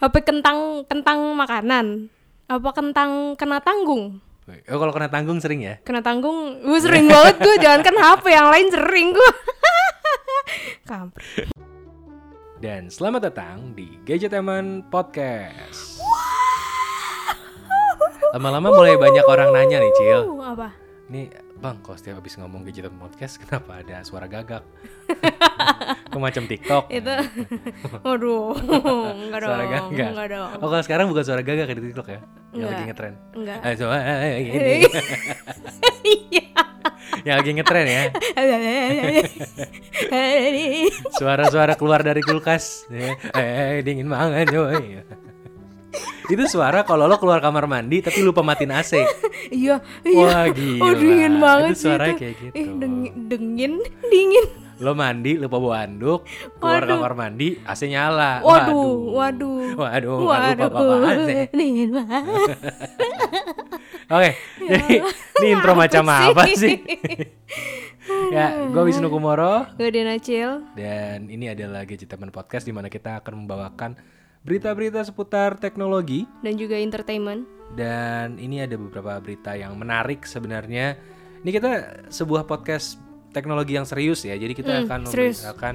HP kentang kentang makanan. Apa kentang kena tanggung? Oh kalau kena tanggung sering ya? Kena tanggung, gue sering banget gue jangan kan HP yang lain sering gue. Kampret. Dan selamat datang di Gadgetemen Podcast. Lama-lama mulai banyak orang nanya nih, Cil. Uh, apa? Nih, Bang, kalau setiap habis ngomong Gadgetemen Podcast, kenapa ada suara gagak? Kok macam TikTok? Itu Waduh, enggak dong. suara gagak. Enggak dong. Oh, kalau sekarang bukan suara gagak kayak di TikTok ya? Yang lagi ngetren. Enggak. Eh, coba eh, eh, gini. Iya. Yang lagi ngetren ya. Suara-suara keluar dari kulkas. Eh, eh, dingin banget, coy. Itu suara kalau lo keluar kamar mandi tapi lupa matiin AC. Iya, iya. Wah, gila. Oh, dingin banget Itu suaranya itu. kayak gitu. Ih, dengin, dingin, dingin. Lo mandi lupa bawa handuk, keluar Waduh. kamar mandi AC nyala. Waduh, waduh. Waduh, nggak lupa bawa AC. dingin banget. Oke, jadi ini intro macam apa apa sih? ya, gue Wisnu Kumoro Gue Dina Cil. dan ini adalah Gadgetemen Podcast di mana kita akan membawakan berita-berita seputar teknologi dan juga entertainment. dan ini ada beberapa berita yang menarik sebenarnya. Ini kita sebuah podcast teknologi yang serius ya, jadi kita Hmm, akan serius. memberitakan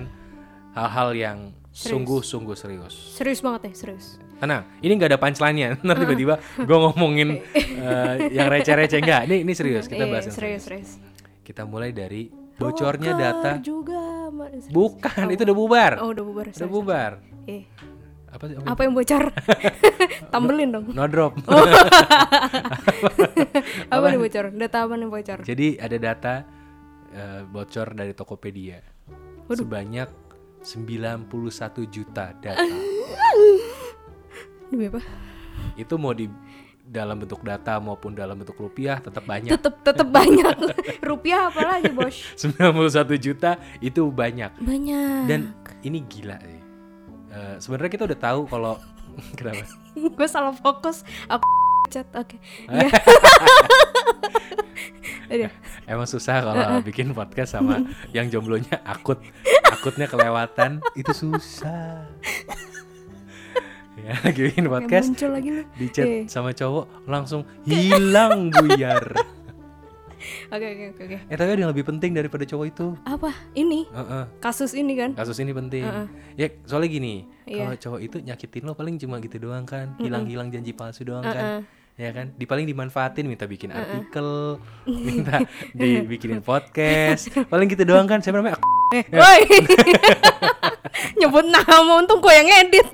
hal-hal yang Serius. sungguh-sungguh serius. Serius banget ya, serius. Tenang, ini nggak ada punchline-nya. Ntar tiba-tiba gue ngomongin eh, yang receh-receh enggak. Ini ini serius, kita Iya, bahas yang serius, serius. serius. Kita mulai dari bocornya Bokar data. juga. Serius. Bukan, itu udah bubar. Oh, udah bubar. Udah bubar. Eh, Apa sih? apa yang bocor? Tambelin dong. No drop. Oh. Apa yang bocor? Data apa yang bocor? Jadi ada data eh, bocor dari Tokopedia. Sebanyak 91 juta data. Demi apa? itu mau di dalam bentuk data maupun dalam bentuk rupiah tetap banyak. Tetep tetep banyak. Rupiah apalagi, Bos? 91 juta itu banyak. Banyak. Dan ini gila sih. Eh, sebenarnya kita udah tahu kalau kenapa? gue salah fokus. Aku chat. Oke. Iya. Emang susah kalau bikin podcast sama yang jomblonya akut, akutnya kelewatan itu susah. ya, lagi bikin podcast muncul lagi lu. di chat Iya. sama cowok langsung hilang buyar. Oke, oke, oke, oke. Eh tapi ada yang lebih penting daripada cowok itu. Apa? Ini Heeh. kasus ini kan? Kasus ini penting. Ya soalnya gini, Iya. kalau cowok itu nyakitin lo paling cuma gitu doang kan, hilang-hilang janji palsu doang kan. Heeh. Ya kan, di paling dimanfaatin minta bikin artikel, minta dibikinin podcast, paling gitu doang kan. Saya namanya Eh, woi. Nyebut nama untung gue yang edit.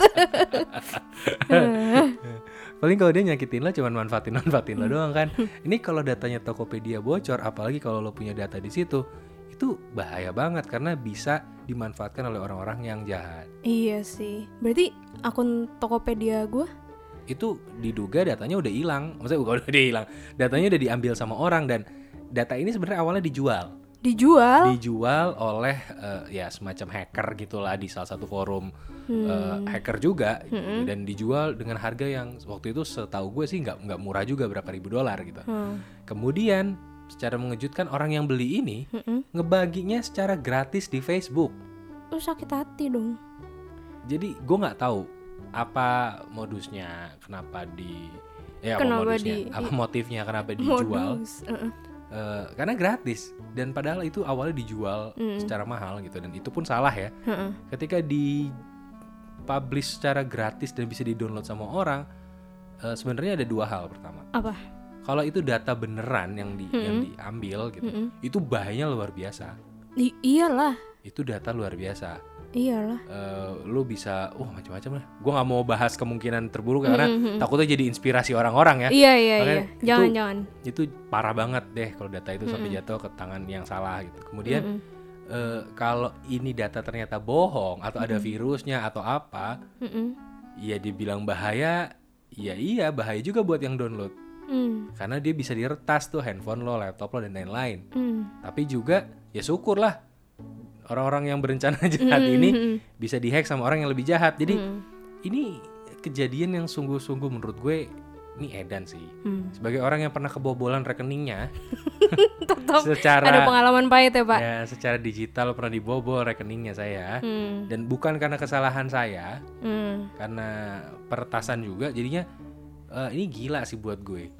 Paling kalau dia nyakitin lo cuma manfaatin manfaatin lo doang kan. Ini kalau datanya Tokopedia bocor, apalagi kalau lo punya data di situ, itu bahaya banget karena bisa dimanfaatkan oleh orang-orang yang jahat. iya sih. Berarti akun Tokopedia gue itu diduga datanya udah hilang maksudnya bukan udah hilang datanya udah diambil sama orang dan data ini sebenarnya awalnya dijual dijual. dijual oleh eh, ya semacam hacker gitulah di salah satu forum Hmm. eh, hacker juga gitu. dan dijual dengan harga yang waktu itu setahu gue sih nggak nggak murah juga berapa ribu dolar gitu Hmm. kemudian secara mengejutkan orang yang beli ini Mm-mm. ngebaginya secara gratis di Facebook Lu sakit hati dong. jadi gue nggak tahu apa modusnya kenapa di ya apa Kenapa modusnya di- apa motifnya kenapa dijual Modus. Heeh. Eh, karena gratis dan padahal itu awalnya dijual secara mahal gitu dan itu pun salah ya Heeh. ketika di publish secara gratis dan bisa di download sama orang eh, sebenarnya ada dua hal pertama Apa? kalau itu data beneran yang di yang diambil gitu Mm-mm. itu bahayanya luar biasa I- iyalah. itu data luar biasa Iyalah. eh, lu bisa uh macam-macam lah gue nggak mau bahas kemungkinan terburuk karena takutnya jadi inspirasi orang-orang ya Iya iya Makanya iya. itu- Jangan jangan. itu parah banget deh kalau data itu sampai jatuh ke tangan yang salah gitu kemudian eh, kalau ini data ternyata bohong atau ada virusnya atau apa Mm-mm. ya dibilang bahaya ya iya bahaya juga buat yang download Hmm. karena dia bisa diretas tuh handphone lo laptop lo dan lain-lain Hmm. tapi juga ya syukurlah orang-orang yang berencana jahat ini bisa dihack sama orang yang lebih jahat jadi Hmm. ini kejadian yang sungguh-sungguh menurut gue ini edan sih. Hmm. Sebagai orang yang pernah kebobolan rekeningnya, Tetap secara ada pengalaman pahit ya, Pak. ya secara digital pernah dibobol rekeningnya saya. Hmm. Dan bukan karena kesalahan saya, Hmm. karena peretasan juga, jadinya eh, ini gila sih buat gue.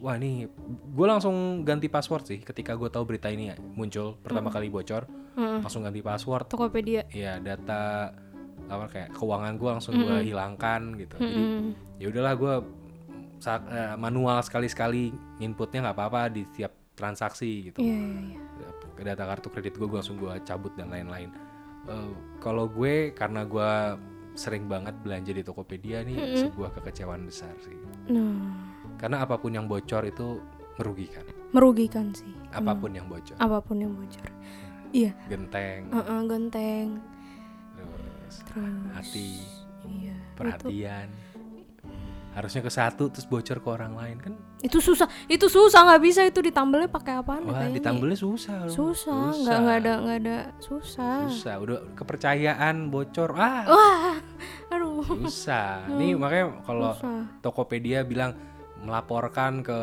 Wah ini gue langsung ganti password sih ketika gue tahu berita ini muncul pertama kali bocor, Hmm. langsung ganti password. Tokopedia. Ya data apa kayak keuangan gue langsung gue hilangkan gitu. Jadi Hmm. ya udahlah gue saat eh, manual sekali-sekali inputnya nggak apa-apa di setiap transaksi gitu Iya, iya, iya. ke data kartu kredit gue gue langsung gue cabut dan lain-lain Eh, kalau gue karena gue sering banget belanja di Tokopedia nih sebuah kekecewaan besar sih Nah, karena apa pun yang bocor itu merugikan merugikan sih. apa pun yang bocor Apa pun yang bocor. Iya, genteng Heeh, genteng. terus Terus hati iya. perhatian harusnya ke satu terus bocor ke orang lain kan Itu susah. Itu susah nggak bisa itu ditambelnya pakai apaan wah kayaknya. ditambelnya susah loh. Susah, nggak nggak ada nggak ada susah. susah udah kepercayaan bocor ah Wah, aduh. susah nih makanya kalau. Tokopedia bilang melaporkan ke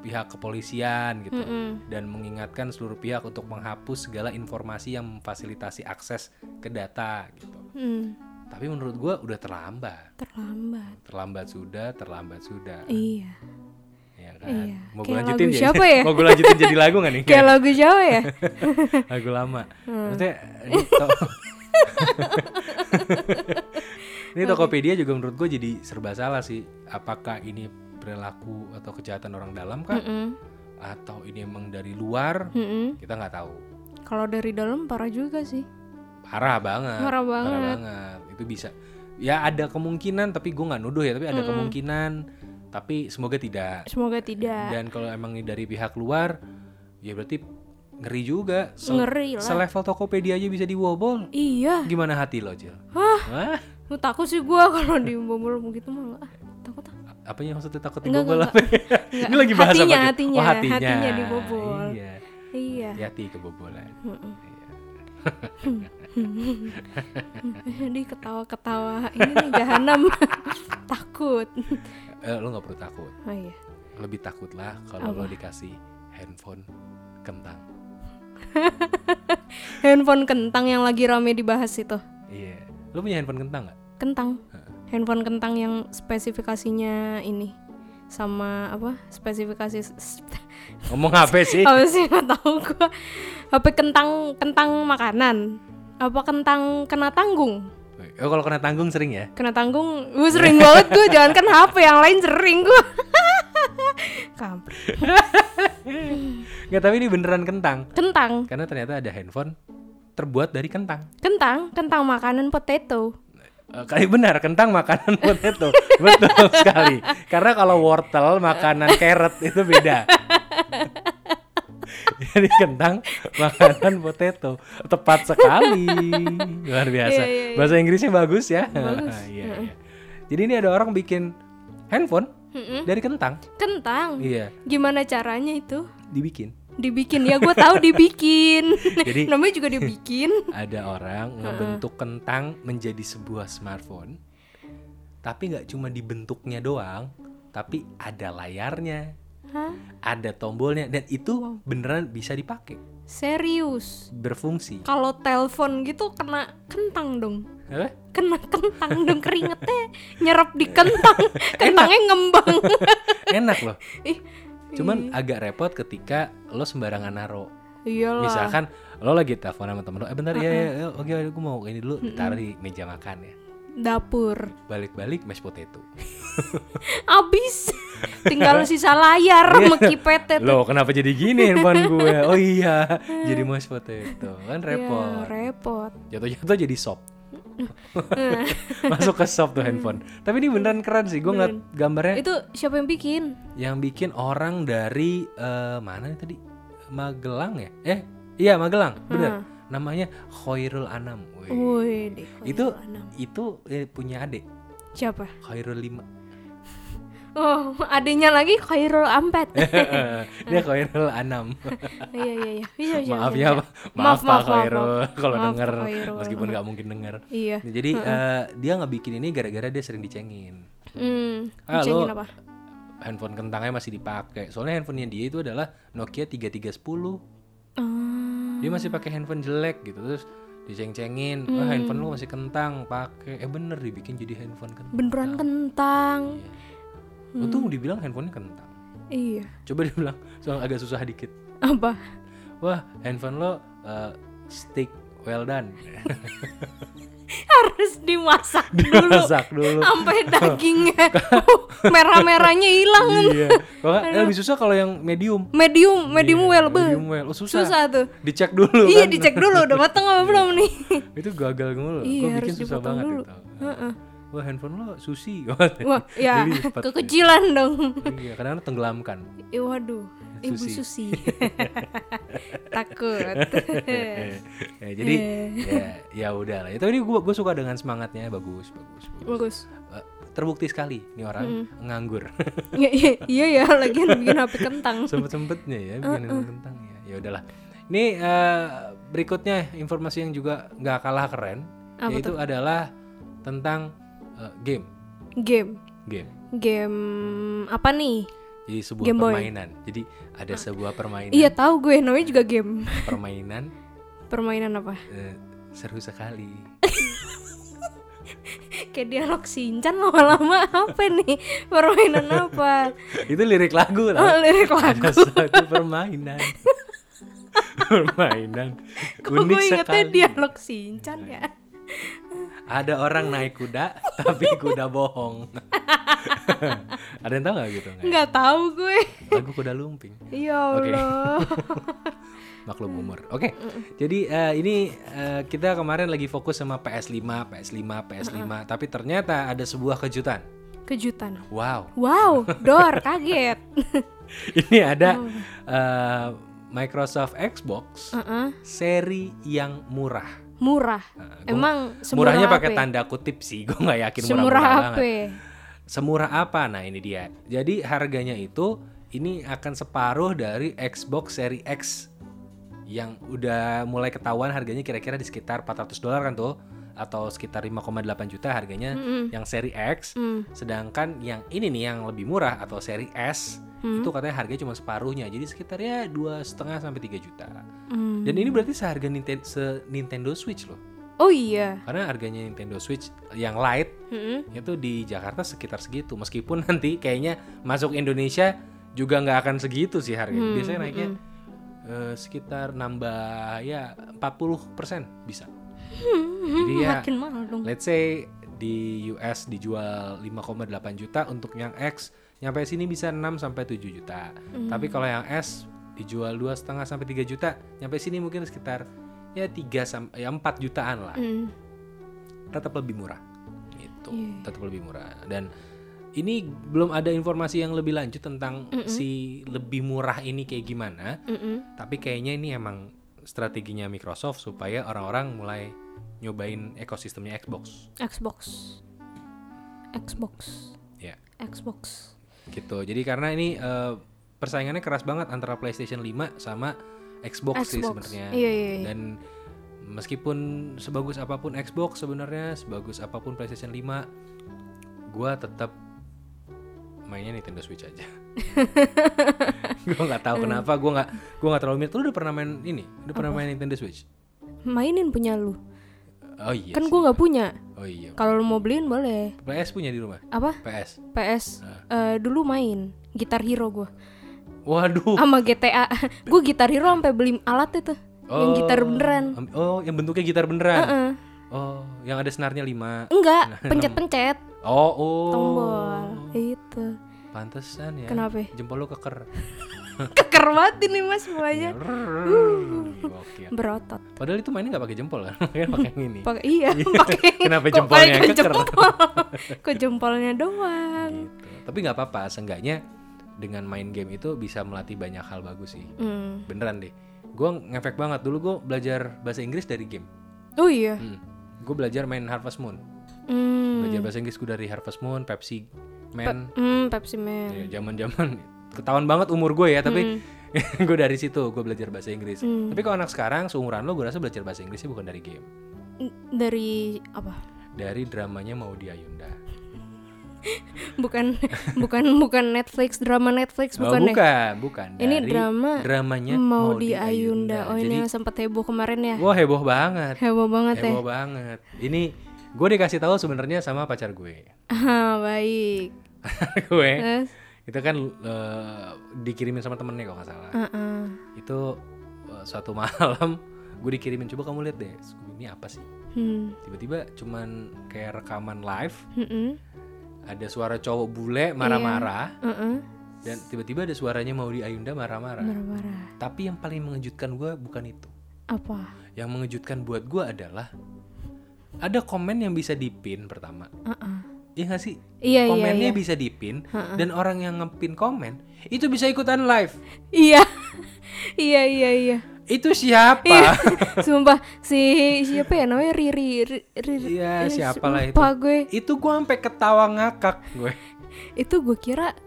pihak kepolisian gitu Mm-mm. dan mengingatkan seluruh pihak untuk menghapus segala informasi yang memfasilitasi akses ke data gitu. Hmm, Tapi menurut gua udah terlambat. terlambat. Terlambat sudah, terlambat sudah. Iya. Ya kan? Iya. Mau gue lanjutin lagu jadi- siapa ya? Mau gue lanjutin jadi lagu gak nih? Kayak lagu Jawa ya? lagu lama. Hmm. Maksudnya ini, to- ini Tokopedia juga menurut gue jadi serba salah sih. Apakah ini perilaku atau kejahatan orang dalam kah? Mm-mm. Atau ini emang dari luar? Mm-mm. Kita nggak tahu. Kalau dari dalam parah juga sih. Parah banget. Parah banget. banget. Itu bisa. Ya ada kemungkinan, tapi gue nggak nuduh ya. Tapi ada kemungkinan. Tapi semoga tidak. Semoga tidak. Dan kalau emang ini dari pihak luar, ya berarti ngeri juga. Se- Ngeri lah. Selevel Tokopedia aja bisa dibobol. Iya. Gimana hati lo, Cil? Hah? Hah? Lu takut sih gua kalau dibobol begitu mah enggak. Ah, takut ah. Apanya maksudnya takut dibobol enggak, apa? Enggak. Ini lagi bahas Hatinya, apa? Cil? hatinya, oh, hatinya. hatinya dibobol. Iya. Iya. Hati kebobolan. Mm-mm. Iya. Jadi ketawa-ketawa ini nih jahanam. takut. Eh, lo nggak perlu takut. Oh iya. Lebih takut lah kalau lo dikasih handphone kentang. Handphone kentang yang lagi rame dibahas itu. Iya. Lo punya handphone kentang nggak? Kentang. Handphone kentang yang spesifikasinya ini sama apa? Spesifikasi Ngomong apa sih? apa sih nggak tahu gua. HP kentang kentang makanan. Apa kentang kena tanggung? Oh, kalau kena tanggung sering ya? Kena tanggung, gue sering banget gue jangan kan HP yang lain sering gue. Kampret. Nggak, tapi ini beneran kentang. Kentang, Karena ternyata ada handphone terbuat dari kentang. kentang, kentang makanan potato. Eh, kali benar, kentang makanan potato. Betul sekali. Karena kalau wortel makanan carrot itu beda. Jadi kentang makanan potato. Tepat sekali. Luar biasa. Iya, iya, iya. Bahasa Inggrisnya bagus ya. Bagus. Iya, iya. Jadi ini ada orang bikin handphone Mm-mm. dari kentang. Kentang. Iya, Gimana caranya itu? dibikin. Dibikin ya gue tahu dibikin. Jadi Namanya juga dibikin. ada orang ngebentuk kentang menjadi sebuah smartphone tapi nggak cuma dibentuknya doang tapi ada layarnya Hah? ada tombolnya dan itu beneran bisa dipakai Serius. berfungsi Kalau telepon gitu kena kentang dong. Apa? Kena kentang dong keringetnya nyerap di kentang. Kentangnya ngembang. enak loh Ih, cuman agak repot ketika lo sembarangan naro iyalah. misalkan lo lagi telepon sama temen lo eh bentar ya ya, ya oke aku mau ini dulu ditaruh di meja makan ya Dapur. balik-balik mashed potato Abis. Tinggal sisa layar Iya. sama kipetnya tuh. Loh kenapa jadi gini handphone gue? Oh iya, jadi mashed potato kan Ya, repot. repot. Jatuh-jatuh jadi sop. Masuk ke sop tuh handphone. Tapi ini beneran keren sih. Gue ngeliat gambarnya Itu siapa yang bikin? yang bikin orang dari eh, mana nih tadi? Magelang ya? Eh, iya Magelang, bener. Namanya Khairul Anam. Wih. Itu Anam. itu eh, punya adik siapa? Khairul 5 Oh, adanya lagi Khairul Ampet. Dia Khairul Anam. Iya iya iya. Bisa, bisa, maaf bisa, ya. Pak. maaf, Pak Khairul kalau Maaf, denger meskipun nggak mungkin denger. Iya. Nah, Jadi eh, dia nggak bikin ini gara-gara dia sering dicengin. Hmm, Ah, dicengin lo- apa? handphone kentangnya masih dipakai. Soalnya handphonenya dia itu adalah Nokia 3310. Ah, Dia masih pakai handphone jelek gitu. Terus diceng-cengin, wah handphone lu masih kentang, pakai. Eh bener dibikin jadi handphone kentang. beneran kentang. Untung dibilang handphonenya kentang. Iya. Coba dibilang soal agak susah dikit. Apa? Wah, handphone lo uh, stick well done. Harus dimasak dulu. Dimasak dulu. Sampai dagingnya merah-merahnya hilang. iya. Kalau nggak, eh, lebih susah kalau yang medium. Medium, medium Iya, well. Medium well. Oh, susah. Susah tuh. Dicek dulu Iya kan. dicek dulu udah mateng apa belum nih. itu gagal mulu. Iya, Gua harus bikin susah banget dulu. itu. Heeh. Wah, handphone lo susi. Wah, ya kekecilan dong. iya, kadang-kadang tenggelamkan. Ih, waduh, Ibu Susi. Susi. Takut. ya, jadi ya ya udah lah. Itu ini gua, gua suka dengan semangatnya bagus, bagus. bagus. Bagus. Eh, terbukti sekali nih orang nganggur. Iya, iya, iya ya, lagian bikin HP kentang. Sempet-sempetnya ya bikin handphone kentang ya. Ya udahlah. Ini eh, berikutnya informasi yang juga nggak kalah keren Apa yaitu adalah tentang eh, game. Game. Game. Game apa nih? Jadi sebuah Game Boy. permainan. Jadi ada sebuah permainan. Iya tahu gue, namanya juga game. Permainan Permainan apa? eh, seru sekali. Kayak dialog Shinchan lama-lama apa nih? Permainan apa? Itu lirik lagu Oh, tau. lirik lagu. Ada satu permainan. permainan Kok unik gue ingetnya sekali. dialog Shinchan ya? Ada orang naik kuda tapi kuda bohong. Ada yang tahu nggak gitu nggak? Tahu gue. Lagu kuda lumping. Ya Oke. Allah. Maklum umur. Oke. Jadi eh, ini eh, kita kemarin lagi fokus sama PS5, PS5, PS5, tapi ternyata ada sebuah kejutan. Kejutan. Wow. Wow, Dor kaget. ini ada eh, Microsoft Xbox Heeh. seri yang murah. Murah. Nah, gua- Emang semurah Murahnya pakai tanda kutip sih, gue nggak yakin Semurah murah-murah apa? banget. Semurah apa? Nah ini dia. Jadi harganya itu ini akan separuh dari Xbox Series X yang udah mulai ketahuan harganya kira-kira di sekitar 400 dolar kan tuh atau sekitar 5,8 juta harganya yang seri X. Hmm. Sedangkan yang ini nih yang lebih murah atau seri S Hmm. itu katanya harganya cuma separuhnya. Jadi sekitar ya dua setengah sampai 3 juta. Hmm. Dan ini berarti seharga Nintendo, se Nintendo Switch loh. Oh iya. Karena harganya Nintendo Switch yang Lite Mm-mm. itu di Jakarta sekitar segitu. Meskipun nanti kayaknya masuk Indonesia juga nggak akan segitu sih harganya. Hmm, Biasanya naiknya eh, sekitar nambah ya 40% bisa. Jadi ya Makin mahal dong. let's say di US dijual 5,8 juta untuk yang X nyampe sini bisa 6 sampai 7 juta. Hmm. Tapi kalau yang S dijual dua setengah sampai 3 juta, nyampe sini mungkin sekitar ya 3 sampai ya 4 jutaan lah. Mm. Tetap lebih murah. Gitu. Iya. Tetap lebih murah. Dan ini belum ada informasi yang lebih lanjut tentang si lebih murah ini kayak gimana. Mm-mm. Tapi kayaknya ini emang strateginya Microsoft supaya orang-orang mulai nyobain ekosistemnya Xbox. Xbox. Xbox. Ya, Xbox. gitu. Jadi karena ini eh, persaingannya keras banget antara PlayStation 5 sama Xbox, sih Xbox. sebenarnya. Iya, iya, iya. Dan meskipun sebagus apa pun Xbox sebenarnya, sebagus apa pun PlayStation 5, gua tetap mainnya Nintendo Switch aja. gua nggak tahu kenapa gua nggak gua nggak terlalu minat. Lu udah pernah main ini? Udah pernah main Nintendo Switch? Mainin punya lu. Oh iya. kan gue nggak punya. Oh iya. Kalau lu mau beliin boleh. PS punya di rumah? Apa? PS. PS. Ah. Eh, dulu main Gitar Hero gue. Waduh. Sama GTA. gue Gitar Hero sampai beli alat itu. Yang gitar beneran. Am- Oh, yang bentuknya gitar beneran. Heeh. Oh, yang ada senarnya 5. Enggak, pencet-pencet Oh, oh. tombol. Itu. Pantesan ya. Kenapa? Jempol lu keker. Keker banget ini Mas semuanya. Gokil. Berotot. Padahal itu mainnya nggak pakai jempol kan? Pakai yang ini. Pakai iya, pakai Kenapa kok jempolnya keker? jempol? Kok jempolnya doang? Gitu. Tapi nggak apa-apa, seenggaknya dengan main game itu bisa melatih banyak hal bagus sih. Hmm. Beneran deh. Gue ngefek banget dulu gue belajar bahasa Inggris dari game. Oh iya. Hmm. Gue belajar main Harvest Moon. Hmm. Belajar bahasa Inggris gue dari Harvest Moon, Pepsi Man. Hmm, Pepsi Man. Ya, zaman-zaman ketahuan banget umur gue ya, tapi gue dari situ gue belajar bahasa Inggris. Hmm. Tapi kalau anak sekarang seumuran lo gue rasa belajar bahasa Inggrisnya bukan dari game, Dari apa? dari dramanya Maudy Ayunda. bukan bukan bukan Netflix drama Netflix Oh, bukan, deh. bukan, bukan. Ini Dari drama dramanya Maudi Ayunda. Oh ini Jadi, yang sempat heboh kemarin ya. wah heboh banget. Heboh banget ya. Heboh banget. Ini gue dikasih tahu sebenarnya sama pacar gue. Ah, baik. gue Terus, itu kan eh, dikirimin sama temennya kalau nggak salah. uh-uh. Itu eh, suatu malam gue dikirimin coba kamu lihat deh ini apa sih? Hmm. Tiba-tiba cuman kayak rekaman live Mm-mm. ada suara cowok bule marah-marah Uh-uh. dan tiba-tiba ada suaranya Maudi Ayunda marah-marah. Marah-marah. Tapi yang paling mengejutkan gue bukan itu. Apa? Yang mengejutkan buat gue adalah ada komen yang bisa dipin pertama. Uh-uh. Iya gak sih? Iya iya Komennya iya. bisa dipin dan orang yang ngepin komen itu bisa ikutan live. Iya. iya iya iya. Itu siapa? Iya. Sumpah si siapa ya namanya Riri Riri. Riri- Iya, eh, siapalah itu. lupa gue. itu gue sampai ketawa ngakak gue. Itu gue kira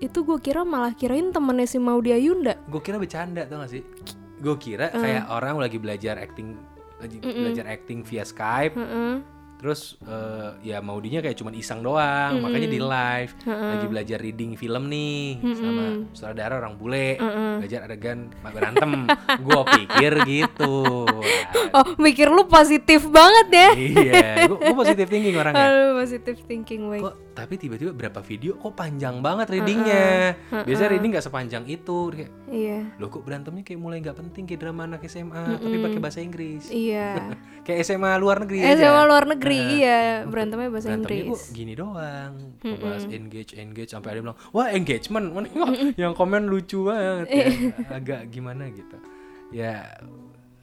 itu gue kira malah kirain temennya si Maudi Ayunda. Gue kira bercanda tau gak sih? Gue kira kayak orang lagi belajar acting lagi belajar acting via Skype Heeh. Terus eh, ya Maudinya kayak cuman iseng doang makanya di live. Lagi belajar reading film nih sama sutradara orang bule. Belajar adegan berantem. Gue pikir gitu. Oh, mikir lu positif banget ya. iya gue positif thinking orangnya. Aduh, positive thinking way. Tapi tiba-tiba berapa video kok panjang banget readingnya biasanya reading nggak sepanjang itu kayak Iya. loh kok berantemnya kayak mulai nggak penting kayak drama anak SMA tapi pakai bahasa Inggris Iya. kayak SMA luar negeri Eh, aja. luar negeri, iya. Berantemnya bahasa berantemnya Inggris. kok gini doang bahas engage engage sampai ada yang bilang wah engagement yang komen lucu banget ya. agak gimana gitu ya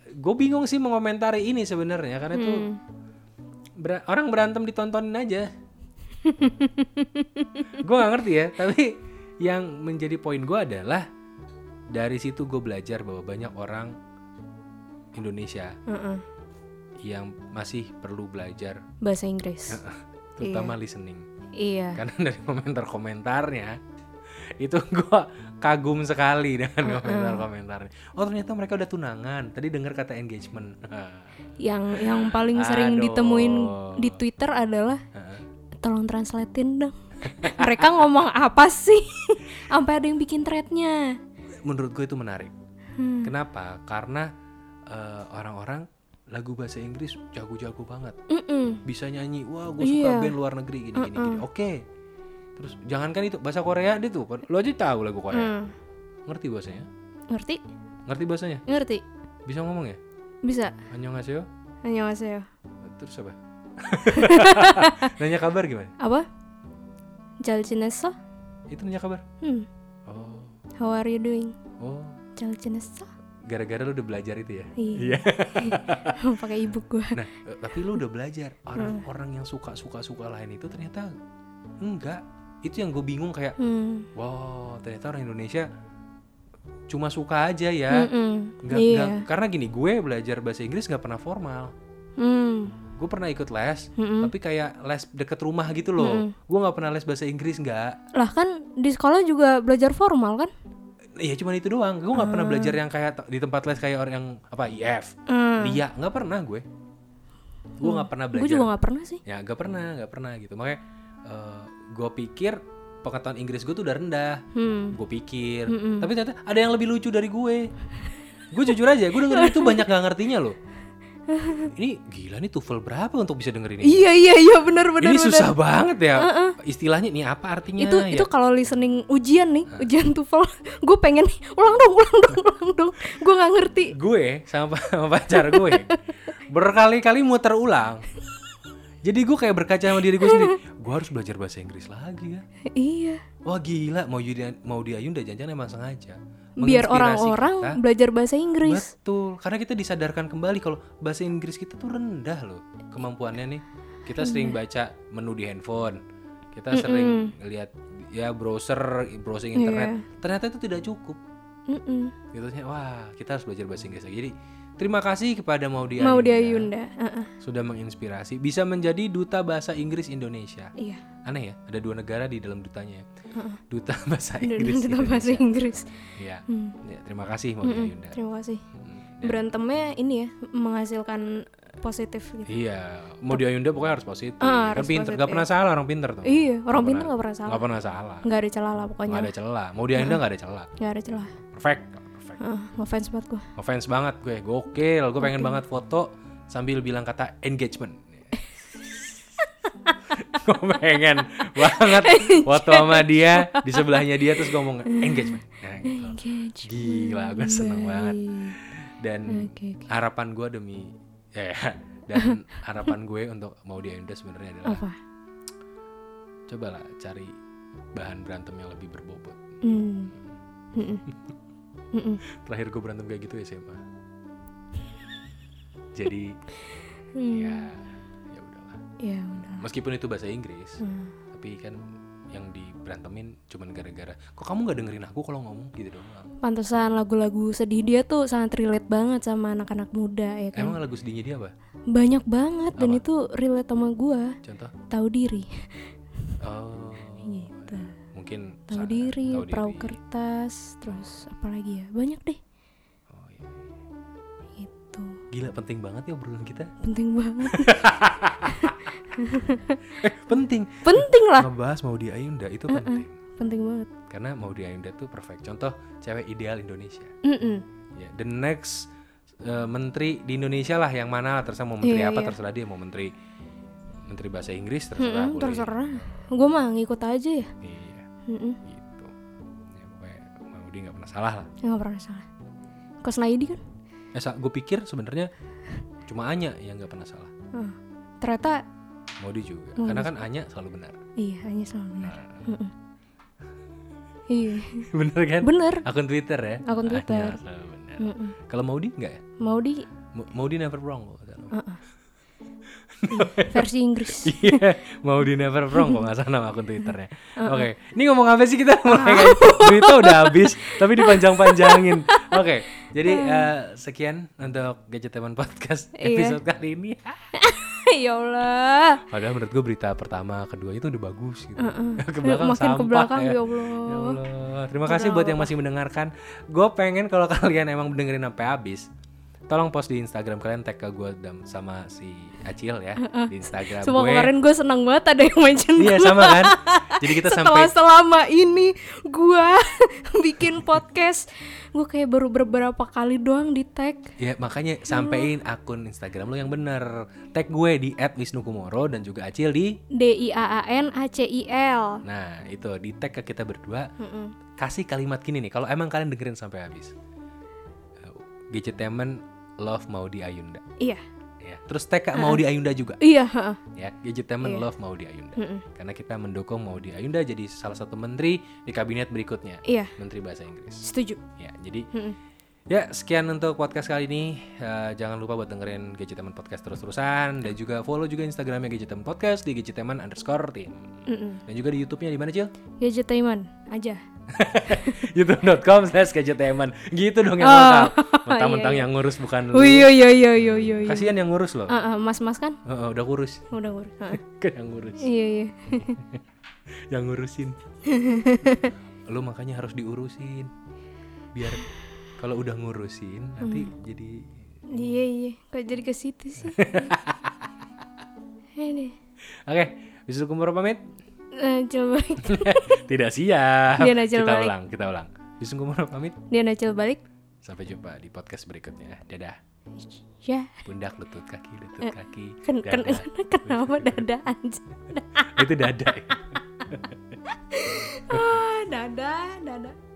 gue bingung sih mengomentari ini sebenarnya karena itu Hmm. ber- orang berantem ditontonin aja gue gak ngerti ya tapi yang menjadi poin gue adalah dari situ gue belajar bahwa banyak orang Indonesia Heeh. yang masih perlu belajar Bahasa Inggris. terutama listening Iya. karena dari komentar-komentarnya itu gua kagum sekali dengan komentar-komentarnya oh ternyata mereka udah tunangan tadi dengar kata engagement Yang yang paling sering Aduh. ditemuin di Twitter adalah. Tolong translatein dong. Mereka ngomong apa sih? Sampai ada yang bikin threadnya. menurut gue itu menarik Hmm. kenapa karena eh, orang-orang lagu bahasa Inggris jago-jago banget Mm-mm. bisa nyanyi wah gue suka Iya. band luar negeri gini gini gini oke terus jangankan itu bahasa Korea dia tuh lo aja tahu lagu Korea Hmm. ngerti bahasanya Ngerti? ngerti bahasanya Ngerti? bisa ngomong ya Bisa. annyeonghaseyo Annyeonghaseyo. terus apa nanya kabar gimana? Apa? Jalcinesa? Itu nanya kabar? Hmm. Oh. How are you doing? Oh. Jalcinesa? Gara-gara lu udah belajar itu ya? Iya. iya. Pakai ibu gua. Nah, tapi lu udah belajar. Hmm. Orang-orang yang suka-suka-suka lain itu ternyata enggak. Itu yang gue bingung kayak, hmm. wow ternyata orang Indonesia cuma suka aja ya. Mm -mm. Nggak, yeah. nggak, iya. karena gini, gue belajar bahasa Inggris nggak pernah formal. Hmm gue pernah ikut les Mm-mm. tapi kayak les deket rumah gitu loh gue nggak pernah les bahasa Inggris nggak Lah kan di sekolah juga belajar formal kan? Iya cuma itu doang. Gue nggak pernah belajar yang kayak di tempat les kayak orang yang apa IF, Hmm. Lia nggak pernah gue. Gue nggak pernah Gue belajar. juga nggak pernah sih. Ya nggak pernah, nggak pernah gitu. Makanya gue pikir pengetahuan Inggris gue tuh udah rendah. Hmm. Gue pikir. Tapi ternyata ada yang lebih lucu dari gue. Gue jujur aja, gue dengerin itu banyak gak ngertinya loh. Ini gila nih TOEFL berapa untuk bisa dengerin ini? Iya iya iya benar benar ini benar. susah banget ya. Istilahnya nih apa artinya? Itu ya? itu kalau listening ujian nih, ujian TOEFL, gue pengen ulang dong, ulang dong, ulang dong. Gue nggak ngerti. gue sama, sama pacar gue berkali-kali muter ulang. Jadi gue kayak berkaca sama diri gue sendiri. Gue harus belajar bahasa Inggris lagi ya. Iya. Wah gila, mau di mau di Ayunda jangan emang sengaja. Biar orang-orang belajar bahasa Inggris. Betul, karena kita disadarkan kembali kalau bahasa Inggris kita tuh rendah loh kemampuannya nih. Kita sering baca menu di handphone, kita sering lihat ya browser, browsing internet. Ternyata itu tidak cukup. Mm-mm. Gitu wah kita harus belajar bahasa Inggris lagi. Jadi terima kasih kepada Maudi Mau dia Ayunda Yunda. Heeh. sudah menginspirasi bisa menjadi duta bahasa Inggris Indonesia. Iya. Aneh ya, ada dua negara di dalam dutanya. ya. Duta bahasa Inggris. Duta bahasa Inggris. Iya. Hmm. Ya, terima kasih Maudi Ayunda. Terima kasih. Hmm. Berantemnya ini ya menghasilkan positif gitu. Iya, mau di Ayunda pokoknya harus positif. Ah, kan harus pinter, positif. gak pernah salah orang pinter tuh. Iya, orang Nggak pintar pernah- nggak pernah salah. Nggak pernah salah. Nggak ada celah lah pokoknya. Nggak ada celah. Mau di Ayunda nggak ada celah. Nggak ada celah. Perfect. Perfect. Heeh, ngefans banget gue. Ngefans banget gue, gokil. Gue pengen banget foto sambil bilang kata engagement. gue pengen banget foto sama dia di sebelahnya dia terus gue ngomong engagement. Nah, gitu. Engage. Gila, gue seneng banget. Dan Oke, oke. harapan gue demi ya dan harapan gue untuk mau di Ayunda sebenarnya adalah Apa? cobalah cari bahan berantem yang lebih berbobot. Hmm. Mm-mm. Mm-mm. Terakhir gue berantem kayak gitu SMA. Jadi Hmm. ya ya udahlah. Ya udah. Meskipun itu bahasa Inggris, Hmm. tapi kan yang diberantemin cuman gara-gara kok kamu nggak dengerin aku kalau ngomong gitu doang. Pantesan lagu-lagu sedih dia tuh sangat relate banget sama anak-anak muda ya kan. Emang lagu sedihnya dia apa? Banyak banget dan Apa? itu relate sama gua. Contoh? Tahu diri. Oh. Gitu. Mungkin Tahu sa- diri, tahu perahu diri. kertas, terus apa lagi ya? Banyak deh. Oh, iya. Gitu. Gila penting banget ya obrolan kita. Penting banget. Eh, penting. Penting lah. Ngebahas mau di Ayunda itu penting. Penting banget. Karena mau di Ayunda tuh perfect. Contoh cewek ideal Indonesia. Mm-mm. Ya, the next uh, menteri di Indonesia lah yang mana terserah mau menteri Iya, apa iya. terserah dia mau menteri menteri bahasa Inggris terserah boleh. terserah. Gue mah ngikut aja ya. Iya, Mm-mm. gitu. Ya pokoknya mau dia nggak pernah salah lah. Nggak pernah salah. Kos Naidi kan? Eh, gue pikir sebenarnya cuma Anya yang nggak pernah salah. Ah, ternyata Maudi juga. Maudi. Karena kan Anya selalu benar. iya hanya sama benar. Nah, Mm-mm. Iya, bener kan? bener. Akun Twitter ya. Akun Twitter. Anya selalu benar. Kalau Maudi nggak ya? Mau di Mo- Maudi never wrong kok. versi Inggris. Iya, mau di never wrong kok nggak salah nama akun twitternya. Oke, ini ngomong apa sih kita mulai kayak berita udah habis, tapi dipanjang-panjangin. Oke, jadi eh, sekian untuk Gadget Teman Podcast Iya. episode kali ini. ya Allah. Padahal menurut gue berita pertama, kedua itu udah bagus gitu. ke Makin sampah ke belakang ya. ya Allah. Ya Allah. Terima kasih buat yang masih mendengarkan. Gue pengen kalau kalian emang dengerin sampai habis, tolong post di Instagram kalian tag ke gue dan sama si Acil ya di Instagram Semua gue. kemarin gue senang banget ada yang mention Iya gua. sama kan. Jadi kita Setelah sampai selama ini gua bikin podcast, gue kayak baru beberapa kali doang di tag. ya makanya sampein akun Instagram lo yang bener. Tag gue di @wisnukumoro dan juga Acil di. D I A A N A C I L. Nah itu di tag ke kita berdua. Mm-mm. Kasih kalimat gini nih. Kalau emang kalian dengerin sampai habis. Uh, Gadgetainment love Maudi Ayunda. Iya, Ya. Terus tag Kak Maudi Ayunda juga. iya. heeh. Ya, Gadgetainment Iya. love Maudi Ayunda. Mm-mm. Karena kita mendukung Maudi Ayunda jadi salah satu menteri di kabinet berikutnya. Iya, Menteri Bahasa Inggris. setuju. Ya, jadi Mm-mm. Ya, sekian untuk podcast kali ini. Eh, jangan lupa buat dengerin Gadgeteman Podcast terus-terusan dan juga follow juga Instagramnya Gadgeteman Podcast di Gadgeteman underscore team. Mm-mm. Dan juga di YouTube-nya di mana, Cil? Gadgetaiman aja. youtube.com slash gadgeteman. Gitu dong yang Oh, lengkap. Mentang-mentang iya, iya. yang ngurus bukan Oh lu. iya iya iya iya iya. iya. Kasihan yang ngurus loh. Ah, ah, mas-mas kan? Heeh, udah kurus. Udah udah. Heeh. Kan yang ngurus. Iya iya. yang ngurusin. lu makanya harus diurusin. Biar kalau udah ngurusin nanti jadi Iya iya. Kok jadi ke situ sih? Ini. Oke, bisa kumur pamit? Uh, balik. Tidak siap. Dia kita balik. ulang, kita ulang. Disunggu mau pamit. Dia Nacil balik. Sampai jumpa di podcast berikutnya. Dadah. Ya. Pundak, lutut, kaki, lutut, uh, kaki. Ken. Ken kenapa dada anjir Itu dada ya. ah, dada, dada.